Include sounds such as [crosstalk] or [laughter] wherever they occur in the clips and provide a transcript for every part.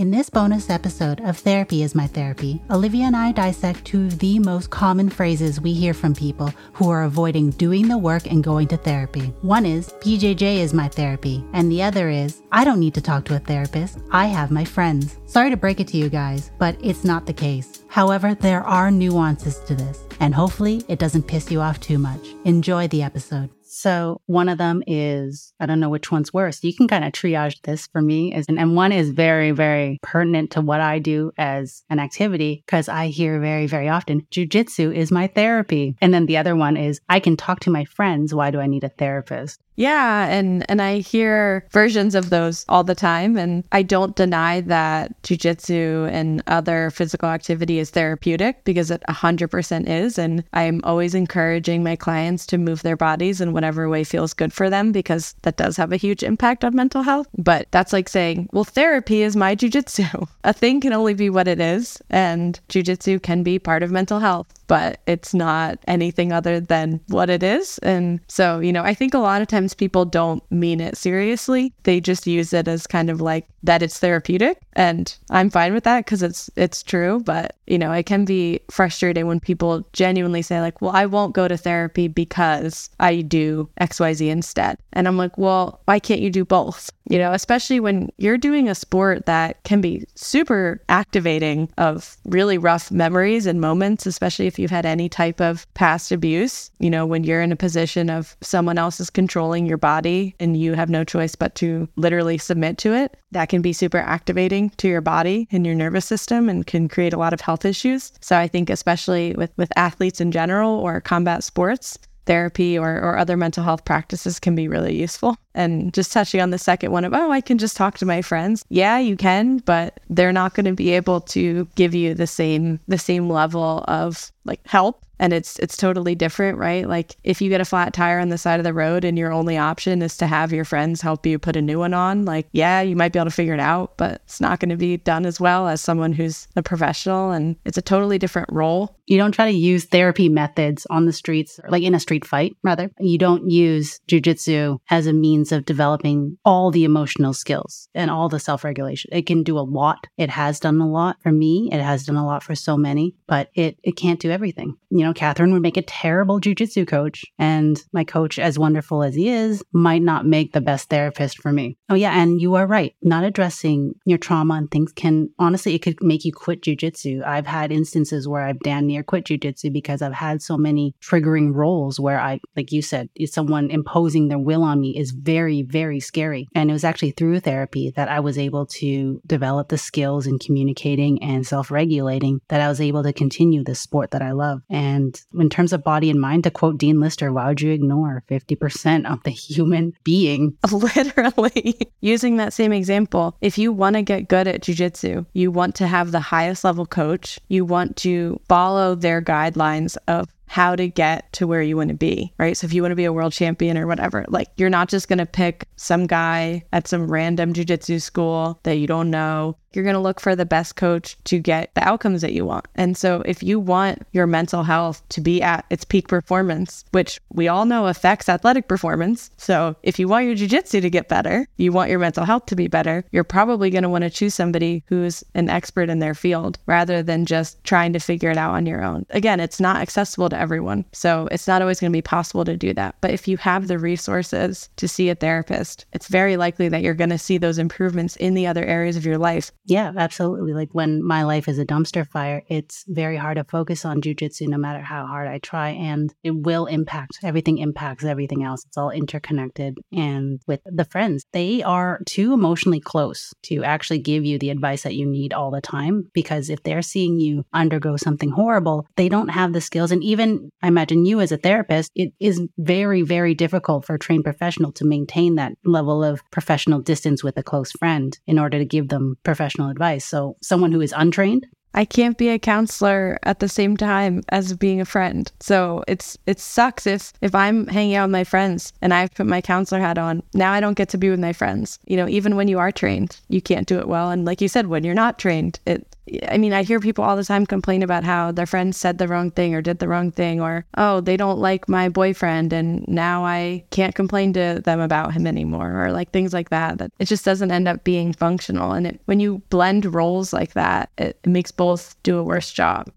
In this bonus episode of Therapy is My Therapy, Olivia and I dissect two of the most common phrases we hear from people who are avoiding doing the work and going to therapy. One is, BJJ is my therapy, and the other is, I don't need to talk to a therapist, I have my friends. Sorry to break it to you guys, but it's not the case. However, there are nuances to this, and hopefully it doesn't piss you off too much. Enjoy the episode. So one of them is, I don't know which one's worse. You can kind of triage this for me. As, and one is very, very pertinent to what I do as an activity because I hear very, very often, jujitsu is my therapy. And then the other one is, I can talk to my friends. Why do I need a therapist? Yeah, and and I hear versions of those all the time and I don't deny that jujitsu and other physical activity is therapeutic because it 100% is and I'm always encouraging my clients to move their bodies in whatever way feels good for them because that does have a huge impact on mental health. But that's like saying, well, therapy is my jujitsu. [laughs] a thing can only be what it is and jujitsu can be part of mental health but it's not anything other than what it is. And so, you know, I think a lot of times people don't mean it seriously. They just use it as kind of like that it's therapeutic. And I'm fine with that because it's it's true. But, you know, it can be frustrating when people genuinely say, like, well, I won't go to therapy because I do XYZ instead. And I'm like, well, why can't you do both? You know, especially when you're doing a sport that can be super activating of really rough memories and moments, especially if you've had any type of past abuse, you know, when you're in a position of someone else is controlling your body and you have no choice but to literally submit to it, that can be super activating to your body and your nervous system and can create a lot of health issues. So I think especially with with athletes in general or combat sports, therapy or, or other mental health practices can be really useful. And just touching on the second one of, oh, I can just talk to my friends. Yeah, you can, but they're not going to be able to give you the same the same level of like help and it's it's totally different, right? Like if you get a flat tire on the side of the road and your only option is to have your friends help you put a new one on, like yeah, you might be able to figure it out, but it's not going to be done as well as someone who's a professional and it's a totally different role. You don't try to use therapy methods on the streets, like in a street fight, rather. You don't use jujitsu as a means of developing all the emotional skills and all the self regulation. It can do a lot. It has done a lot for me. It has done a lot for so many, but it, it can't do everything. You know, know, Catherine would make a terrible jujitsu coach, and my coach, as wonderful as he is, might not make the best therapist for me. Oh, yeah. And you are right. Not addressing your trauma and things can, honestly, it could make you quit jujitsu. I've had instances where I've damn near quit jujitsu because I've had so many triggering rolls where I, like you said, someone imposing their will on me is very, very scary. And it was actually through therapy that I was able to develop the skills in communicating and self regulating that I was able to continue this sport that I love. And in terms of body and mind, to quote Dean Lister, why would you ignore 50% of the human being? [laughs] Literally. Using that same example, if you want to get good at jujitsu, you want to have the highest level coach, you want to follow their guidelines of how to get to where you want to be, right? So if you want to be a world champion or whatever, like you're not just going to pick some guy at some random jujitsu school that you don't know you're going to look for the best coach to get the outcomes that you want. And so, if you want your mental health to be at its peak performance, which we all know affects athletic performance. So, if you want your jujitsu to get better, you want your mental health to be better, you're probably going to want to choose somebody who's an expert in their field rather than just trying to figure it out on your own. Again, it's not accessible to everyone. So, it's not always going to be possible to do that. But if you have the resources to see a therapist, it's very likely that you're going to see those improvements in the other areas of your life yeah, absolutely. Like when my life is a dumpster fire, it's very hard to focus on jujitsu no matter how hard I try. And it will impact everything, impacts everything else. It's all interconnected. And with the friends, they are too emotionally close to actually give you the advice that you need all the time. Because if they're seeing you undergo something horrible, they don't have the skills. And even I imagine you as a therapist, it is very, very difficult for a trained professional to maintain that level of professional distance with a close friend in order to give them professional professional advice. So, someone who is untrained, I can't be a counselor at the same time as being a friend. So it's it sucks if if I'm hanging out with my friends and I've put my counselor hat on. Now I don't get to be with my friends. You know, even when you are trained, you can't do it well. And like you said, when you're not trained, it I mean, I hear people all the time complain about how their friends said the wrong thing or did the wrong thing, or, oh, they don't like my boyfriend and now I can't complain to them about him anymore, or like things like that. That it just doesn't end up being functional. And it, when you blend roles like that, it, it makes both do a worse job.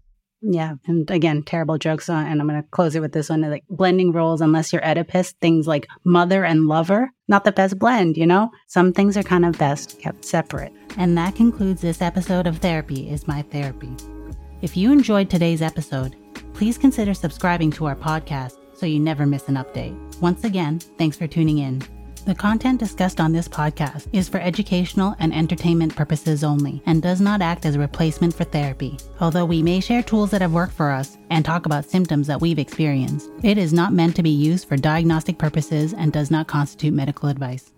Yeah. And again, terrible jokes on, and I'm going to close it with this one uh, like blending roles, unless you're Oedipus, things like mother and lover, not the best blend, you know? Some things are kind of best kept separate. And that concludes this episode of Therapy is My Therapy. If you enjoyed today's episode, please consider subscribing to our podcast so you never miss an update. Once again, thanks for tuning in. The content discussed on this podcast is for educational and entertainment purposes only and does not act as a replacement for therapy. Although we may share tools that have worked for us and talk about symptoms that we've experienced, it is not meant to be used for diagnostic purposes and does not constitute medical advice.